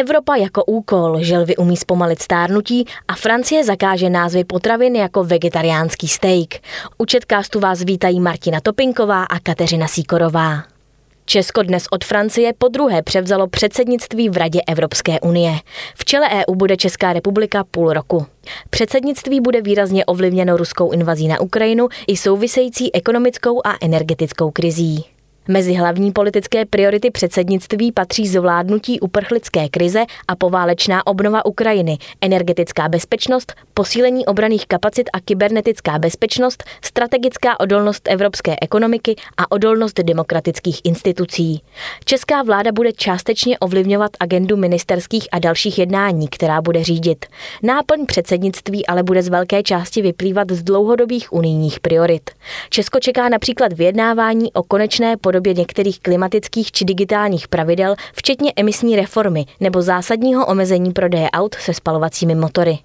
Evropa jako úkol, želvy umí zpomalit stárnutí a Francie zakáže názvy potravin jako vegetariánský steak. U Četkástu vás vítají Martina Topinková a Kateřina Síkorová. Česko dnes od Francie po druhé převzalo předsednictví v Radě Evropské unie. V čele EU bude Česká republika půl roku. Předsednictví bude výrazně ovlivněno ruskou invazí na Ukrajinu i související ekonomickou a energetickou krizí. Mezi hlavní politické priority předsednictví patří zvládnutí uprchlické krize a poválečná obnova Ukrajiny, energetická bezpečnost, posílení obraných kapacit a kybernetická bezpečnost, strategická odolnost evropské ekonomiky a odolnost demokratických institucí. Česká vláda bude částečně ovlivňovat agendu ministerských a dalších jednání, která bude řídit. Náplň předsednictví ale bude z velké části vyplývat z dlouhodobých unijních priorit. Česko čeká například vyjednávání o konečné podobě některých klimatických či digitálních pravidel, včetně emisní reformy nebo zásadního omezení prodeje aut se spalovacími motory.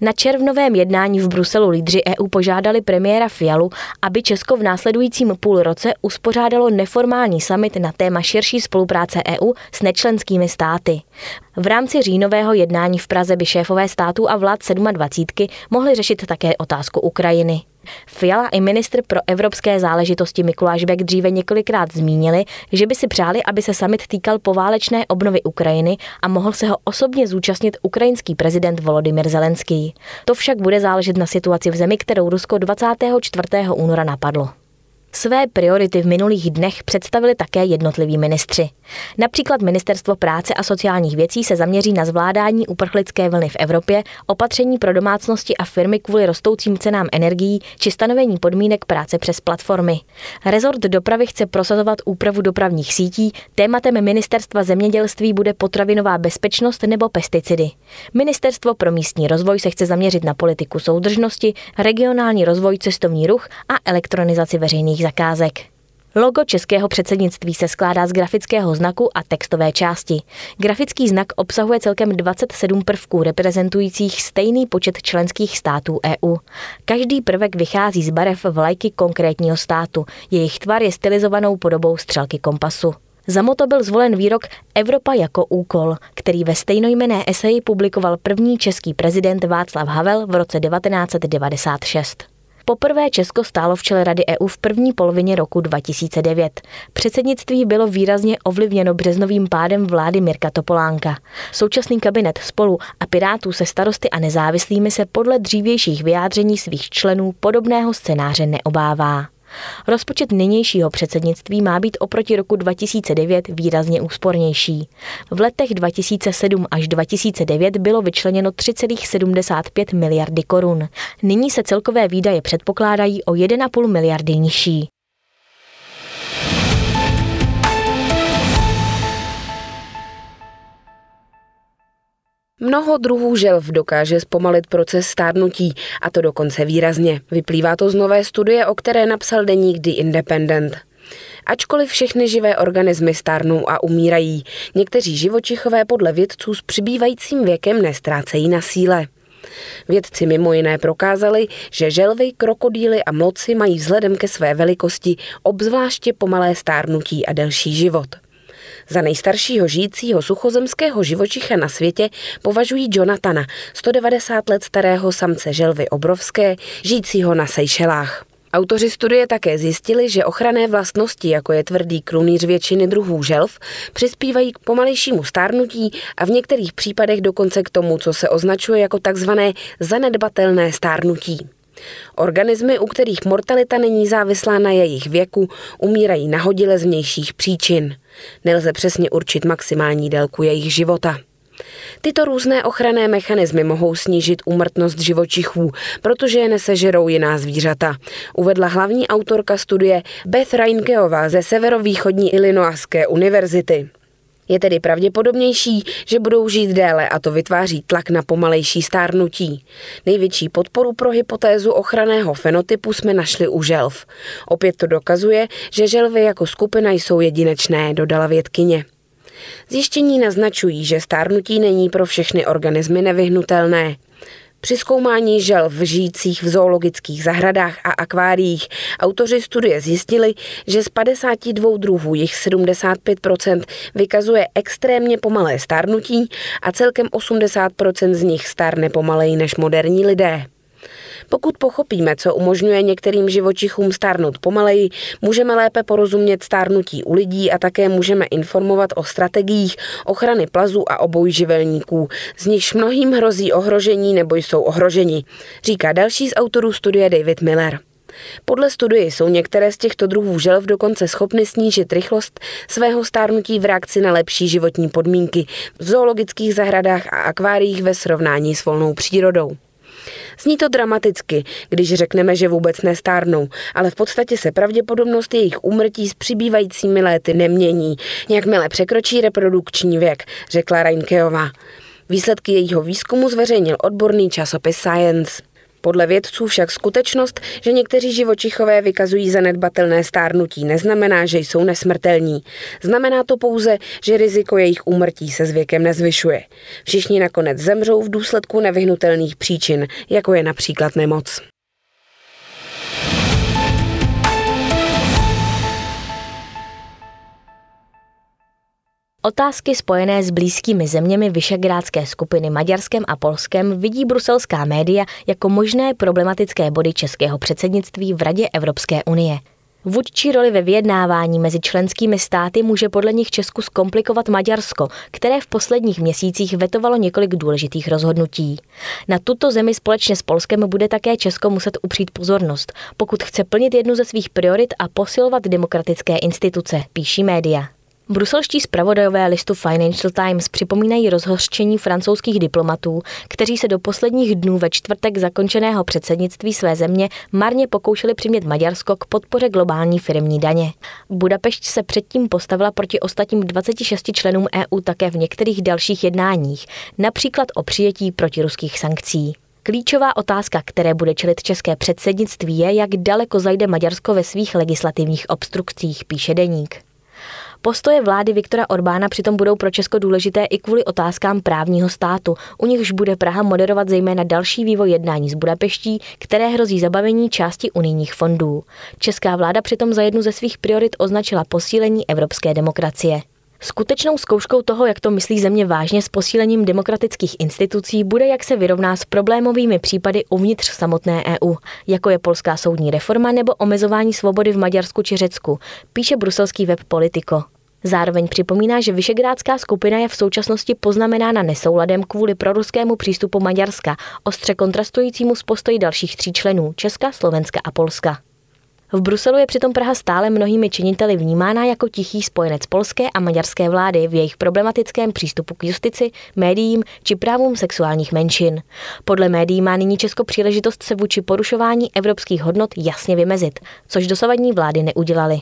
Na červnovém jednání v Bruselu lídři EU požádali premiéra Fialu, aby Česko v následujícím půl roce uspořádalo neformální summit na téma širší spolupráce EU s nečlenskými státy. V rámci říjnového jednání v Praze by šéfové států a vlád 27 mohli řešit také otázku Ukrajiny. Fiala i ministr pro evropské záležitosti Mikuláš Bek dříve několikrát zmínili, že by si přáli, aby se summit týkal poválečné obnovy Ukrajiny a mohl se ho osobně zúčastnit ukrajinský prezident Volodymyr Zelenský. To však bude záležet na situaci v zemi, kterou Rusko 24. února napadlo. Své priority v minulých dnech představili také jednotliví ministři. Například Ministerstvo práce a sociálních věcí se zaměří na zvládání uprchlické vlny v Evropě, opatření pro domácnosti a firmy kvůli rostoucím cenám energií či stanovení podmínek práce přes platformy. Rezort dopravy chce prosazovat úpravu dopravních sítí, tématem Ministerstva zemědělství bude potravinová bezpečnost nebo pesticidy. Ministerstvo pro místní rozvoj se chce zaměřit na politiku soudržnosti, regionální rozvoj, cestovní ruch a elektronizaci veřejných zakázek. Logo českého předsednictví se skládá z grafického znaku a textové části. Grafický znak obsahuje celkem 27 prvků reprezentujících stejný počet členských států EU. Každý prvek vychází z barev vlajky konkrétního státu. Jejich tvar je stylizovanou podobou střelky kompasu. Za moto byl zvolen výrok Evropa jako úkol, který ve stejnojmené eseji publikoval první český prezident Václav Havel v roce 1996. Poprvé Česko stálo v čele Rady EU v první polovině roku 2009. Předsednictví bylo výrazně ovlivněno březnovým pádem vlády Mirka Topolánka. Současný kabinet spolu a Pirátů se starosty a nezávislými se podle dřívějších vyjádření svých členů podobného scénáře neobává. Rozpočet nynějšího předsednictví má být oproti roku 2009 výrazně úspornější. V letech 2007 až 2009 bylo vyčleněno 3,75 miliardy korun. Nyní se celkové výdaje předpokládají o 1,5 miliardy nižší. Mnoho druhů želv dokáže zpomalit proces stárnutí, a to dokonce výrazně. Vyplývá to z nové studie, o které napsal deník The Independent. Ačkoliv všechny živé organismy stárnou a umírají, někteří živočichové podle vědců s přibývajícím věkem nestrácejí na síle. Vědci mimo jiné prokázali, že želvy, krokodýly a mloci mají vzhledem ke své velikosti obzvláště pomalé stárnutí a delší život. Za nejstaršího žijícího suchozemského živočicha na světě považují Jonathana, 190 let starého samce želvy obrovské, žijícího na Seychelách. Autoři studie také zjistili, že ochranné vlastnosti, jako je tvrdý krunýř většiny druhů želv, přispívají k pomalejšímu stárnutí a v některých případech dokonce k tomu, co se označuje jako takzvané zanedbatelné stárnutí. Organismy, u kterých mortalita není závislá na jejich věku, umírají nahodile z vnějších příčin. Nelze přesně určit maximální délku jejich života. Tyto různé ochranné mechanismy mohou snížit úmrtnost živočichů, protože je nesežerou jiná zvířata, uvedla hlavní autorka studie Beth Reinkeová ze severovýchodní Illinoiské univerzity. Je tedy pravděpodobnější, že budou žít déle a to vytváří tlak na pomalejší stárnutí. Největší podporu pro hypotézu ochranného fenotypu jsme našli u želv. Opět to dokazuje, že želvy jako skupina jsou jedinečné, dodala vědkyně. Zjištění naznačují, že stárnutí není pro všechny organismy nevyhnutelné. Při zkoumání želv žijících v zoologických zahradách a akváriích autoři studie zjistili, že z 52 druhů jich 75% vykazuje extrémně pomalé stárnutí a celkem 80% z nich stárne pomaleji než moderní lidé. Pokud pochopíme, co umožňuje některým živočichům stárnout pomaleji, můžeme lépe porozumět stárnutí u lidí a také můžeme informovat o strategiích ochrany plazů a obojživelníků, z nichž mnohým hrozí ohrožení nebo jsou ohroženi, říká další z autorů studie David Miller. Podle studie jsou některé z těchto druhů želv dokonce schopny snížit rychlost svého stárnutí v reakci na lepší životní podmínky v zoologických zahradách a akváriích ve srovnání s volnou přírodou. Zní to dramaticky, když řekneme, že vůbec nestárnou, ale v podstatě se pravděpodobnost jejich úmrtí s přibývajícími léty nemění, jakmile překročí reprodukční věk, řekla Reinkeová. Výsledky jejího výzkumu zveřejnil odborný časopis Science. Podle vědců však skutečnost, že někteří živočichové vykazují zanedbatelné stárnutí, neznamená, že jsou nesmrtelní. Znamená to pouze, že riziko jejich úmrtí se s věkem nezvyšuje. Všichni nakonec zemřou v důsledku nevyhnutelných příčin, jako je například nemoc. Otázky spojené s blízkými zeměmi Vyšegrádské skupiny Maďarskem a Polskem vidí bruselská média jako možné problematické body českého předsednictví v Radě Evropské unie. Vůdčí roli ve vyjednávání mezi členskými státy může podle nich Česku zkomplikovat Maďarsko, které v posledních měsících vetovalo několik důležitých rozhodnutí. Na tuto zemi společně s Polskem bude také Česko muset upřít pozornost, pokud chce plnit jednu ze svých priorit a posilovat demokratické instituce, píší média. Bruselští zpravodajové listu Financial Times připomínají rozhořčení francouzských diplomatů, kteří se do posledních dnů ve čtvrtek zakončeného předsednictví své země marně pokoušeli přimět Maďarsko k podpoře globální firmní daně. Budapešť se předtím postavila proti ostatním 26 členům EU také v některých dalších jednáních, například o přijetí protiruských sankcí. Klíčová otázka, které bude čelit české předsednictví, je, jak daleko zajde Maďarsko ve svých legislativních obstrukcích, píše deník. Postoje vlády Viktora Orbána přitom budou pro Česko důležité i kvůli otázkám právního státu, u nichž bude Praha moderovat zejména další vývoj jednání s Budapeští, které hrozí zabavení části unijních fondů. Česká vláda přitom za jednu ze svých priorit označila posílení evropské demokracie. Skutečnou zkouškou toho, jak to myslí země vážně s posílením demokratických institucí, bude, jak se vyrovná s problémovými případy uvnitř samotné EU, jako je polská soudní reforma nebo omezování svobody v Maďarsku či Řecku, píše bruselský web Politico. Zároveň připomíná, že Vyšegrádská skupina je v současnosti poznamenána nesouladem kvůli proruskému přístupu Maďarska, ostře kontrastujícímu s postoji dalších tří členů Česka, Slovenska a Polska. V Bruselu je přitom Praha stále mnohými činiteli vnímána jako tichý spojenec polské a maďarské vlády v jejich problematickém přístupu k justici, médiím či právům sexuálních menšin. Podle médií má nyní Česko příležitost se vůči porušování evropských hodnot jasně vymezit, což dosavadní vlády neudělaly.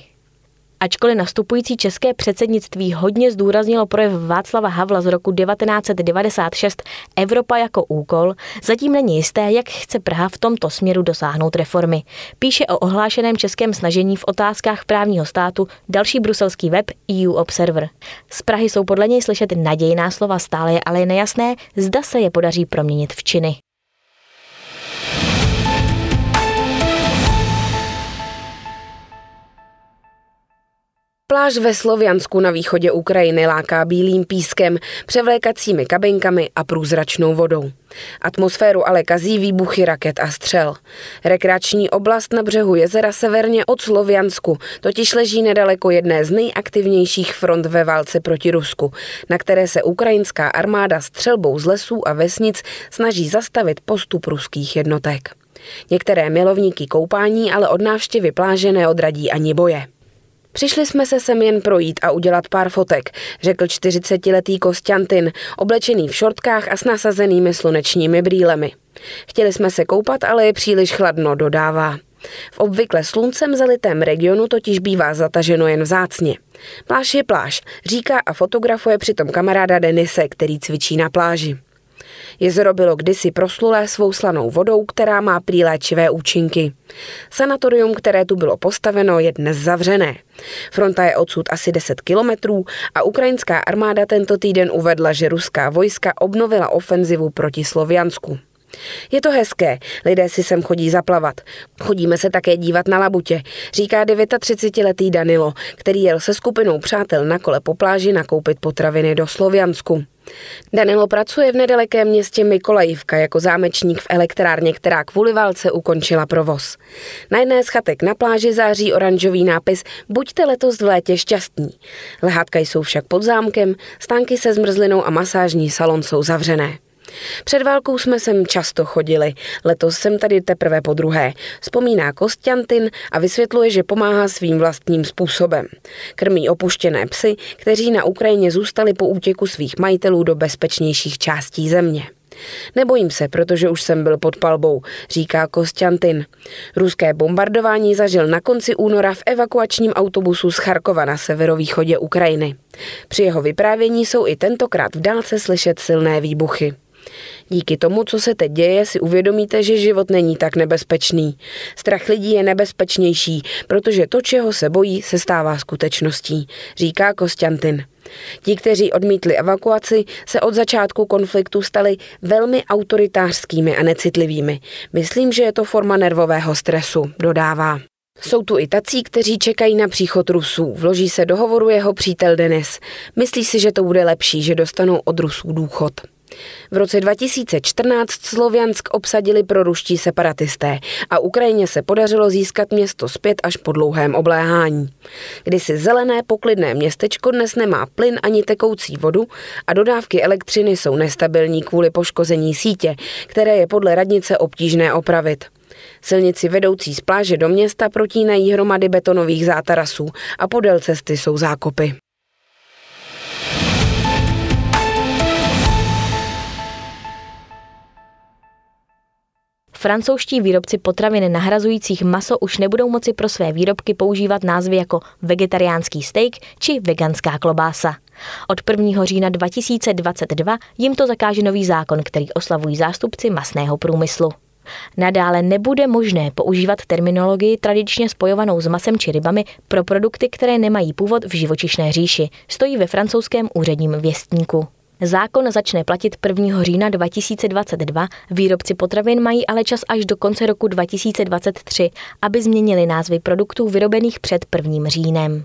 Ačkoliv nastupující české předsednictví hodně zdůraznilo projev Václava Havla z roku 1996 Evropa jako úkol, zatím není jisté, jak chce Praha v tomto směru dosáhnout reformy. Píše o ohlášeném českém snažení v otázkách právního státu další bruselský web EU Observer. Z Prahy jsou podle něj slyšet nadějná slova, stále je ale nejasné, zda se je podaří proměnit v činy. Pláž ve Sloviansku na východě Ukrajiny láká bílým pískem, převlékacími kabinkami a průzračnou vodou. Atmosféru ale kazí výbuchy raket a střel. Rekreační oblast na břehu jezera severně od Sloviansku totiž leží nedaleko jedné z nejaktivnějších front ve válce proti Rusku, na které se ukrajinská armáda střelbou z lesů a vesnic snaží zastavit postup ruských jednotek. Některé milovníky koupání ale od návštěvy pláže neodradí ani boje. Přišli jsme se sem jen projít a udělat pár fotek, řekl 40-letý Kostjantin, oblečený v šortkách a s nasazenými slunečními brýlemi. Chtěli jsme se koupat, ale je příliš chladno, dodává. V obvykle sluncem zalitém regionu totiž bývá zataženo jen vzácně. Pláž je pláž, říká a fotografuje přitom kamaráda Denise, který cvičí na pláži. Jezero bylo kdysi proslulé svou slanou vodou, která má prý léčivé účinky. Sanatorium, které tu bylo postaveno, je dnes zavřené. Fronta je odsud asi 10 kilometrů a ukrajinská armáda tento týden uvedla, že ruská vojska obnovila ofenzivu proti Sloviansku. Je to hezké, lidé si sem chodí zaplavat. Chodíme se také dívat na labutě, říká 39-letý Danilo, který jel se skupinou přátel na kole po pláži nakoupit potraviny do Sloviansku. Danilo pracuje v nedalekém městě Mikolajivka jako zámečník v elektrárně, která kvůli válce ukončila provoz. Na jedné z chatek na pláži září oranžový nápis Buďte letos v létě šťastní. Lehátka jsou však pod zámkem, stánky se zmrzlinou a masážní salon jsou zavřené. Před válkou jsme sem často chodili, letos jsem tady teprve po druhé. Vzpomíná Kostjantin a vysvětluje, že pomáhá svým vlastním způsobem. Krmí opuštěné psy, kteří na Ukrajině zůstali po útěku svých majitelů do bezpečnějších částí země. Nebojím se, protože už jsem byl pod palbou, říká Kostjantin. Ruské bombardování zažil na konci února v evakuačním autobusu z Charkova na severovýchodě Ukrajiny. Při jeho vyprávění jsou i tentokrát v dálce slyšet silné výbuchy. Díky tomu, co se teď děje, si uvědomíte, že život není tak nebezpečný. Strach lidí je nebezpečnější, protože to, čeho se bojí, se stává skutečností, říká Kostjantin. Ti, kteří odmítli evakuaci, se od začátku konfliktu stali velmi autoritářskými a necitlivými. Myslím, že je to forma nervového stresu, dodává. Jsou tu i tací, kteří čekají na příchod Rusů. Vloží se do hovoru jeho přítel Denis. Myslí si, že to bude lepší, že dostanou od Rusů důchod. V roce 2014 Sloviansk obsadili proruští separatisté a Ukrajině se podařilo získat město zpět až po dlouhém obléhání. Kdysi zelené poklidné městečko dnes nemá plyn ani tekoucí vodu a dodávky elektřiny jsou nestabilní kvůli poškození sítě, které je podle radnice obtížné opravit. Silnici vedoucí z pláže do města protínají hromady betonových zátarasů a podél cesty jsou zákopy. Francouzští výrobci potravin nahrazujících maso už nebudou moci pro své výrobky používat názvy jako vegetariánský steak či veganská klobása. Od 1. října 2022 jim to zakáže nový zákon, který oslavují zástupci masného průmyslu. Nadále nebude možné používat terminologii tradičně spojovanou s masem či rybami pro produkty, které nemají původ v živočišné říši, stojí ve francouzském úředním věstníku. Zákon začne platit 1. října 2022, výrobci potravin mají ale čas až do konce roku 2023, aby změnili názvy produktů vyrobených před 1. říjnem.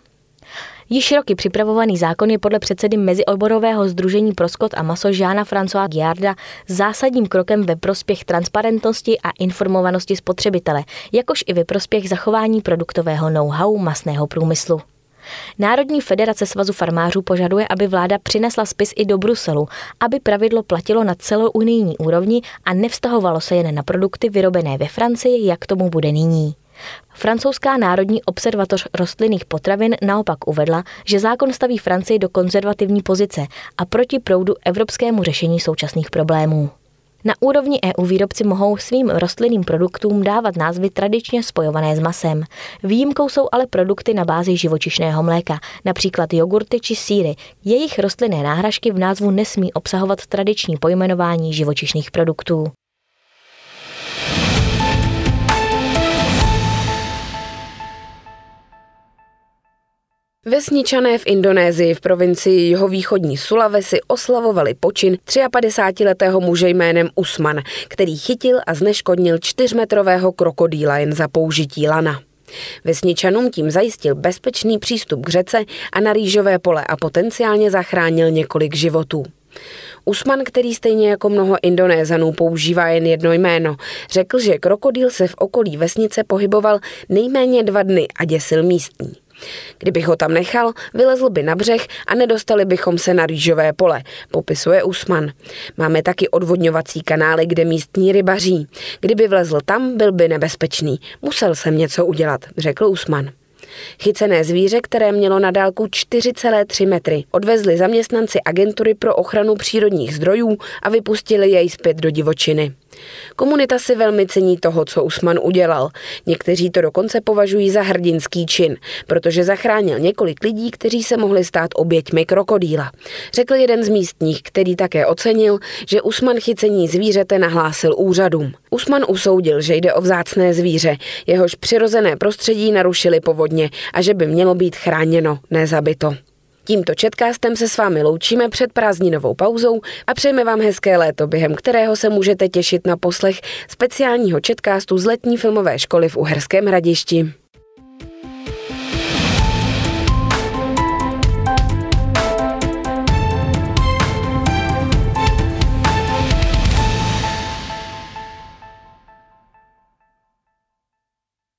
Již roky připravovaný zákon je podle předsedy Mezioborového združení pro skot a maso Žána François Giarda zásadním krokem ve prospěch transparentnosti a informovanosti spotřebitele, jakož i ve prospěch zachování produktového know-how masného průmyslu. Národní federace svazu farmářů požaduje, aby vláda přinesla spis i do Bruselu, aby pravidlo platilo na celounijní úrovni a nevztahovalo se jen na produkty vyrobené ve Francii, jak tomu bude nyní. Francouzská národní observatoř rostlinných potravin naopak uvedla, že zákon staví Francii do konzervativní pozice a proti proudu evropskému řešení současných problémů. Na úrovni EU výrobci mohou svým rostlinným produktům dávat názvy tradičně spojované s masem. Výjimkou jsou ale produkty na bázi živočišného mléka, například jogurty či síry. Jejich rostlinné náhražky v názvu nesmí obsahovat tradiční pojmenování živočišných produktů. Vesničané v Indonésii v provincii jihovýchodní Sulawesi oslavovali počin 53-letého muže jménem Usman, který chytil a zneškodnil čtyřmetrového krokodýla jen za použití lana. Vesničanům tím zajistil bezpečný přístup k řece a na rýžové pole a potenciálně zachránil několik životů. Usman, který stejně jako mnoho Indonézanů používá jen jedno jméno, řekl, že krokodýl se v okolí vesnice pohyboval nejméně dva dny a děsil místní. Kdybych ho tam nechal, vylezl by na břeh a nedostali bychom se na rýžové pole, popisuje Usman. Máme taky odvodňovací kanály, kde místní rybaří. Kdyby vlezl tam, byl by nebezpečný. Musel jsem něco udělat, řekl Usman. Chycené zvíře, které mělo na dálku 4,3 metry, odvezli zaměstnanci agentury pro ochranu přírodních zdrojů a vypustili jej zpět do divočiny. Komunita si velmi cení toho, co Usman udělal. Někteří to dokonce považují za hrdinský čin, protože zachránil několik lidí, kteří se mohli stát oběťmi krokodýla. Řekl jeden z místních, který také ocenil, že Usman chycení zvířete nahlásil úřadům. Usman usoudil, že jde o vzácné zvíře, jehož přirozené prostředí narušili povodně a že by mělo být chráněno, nezabito. Tímto četkástem se s vámi loučíme před prázdninovou pauzou a přejeme vám hezké léto, během kterého se můžete těšit na poslech speciálního četkástu z letní filmové školy v Uherském hradišti.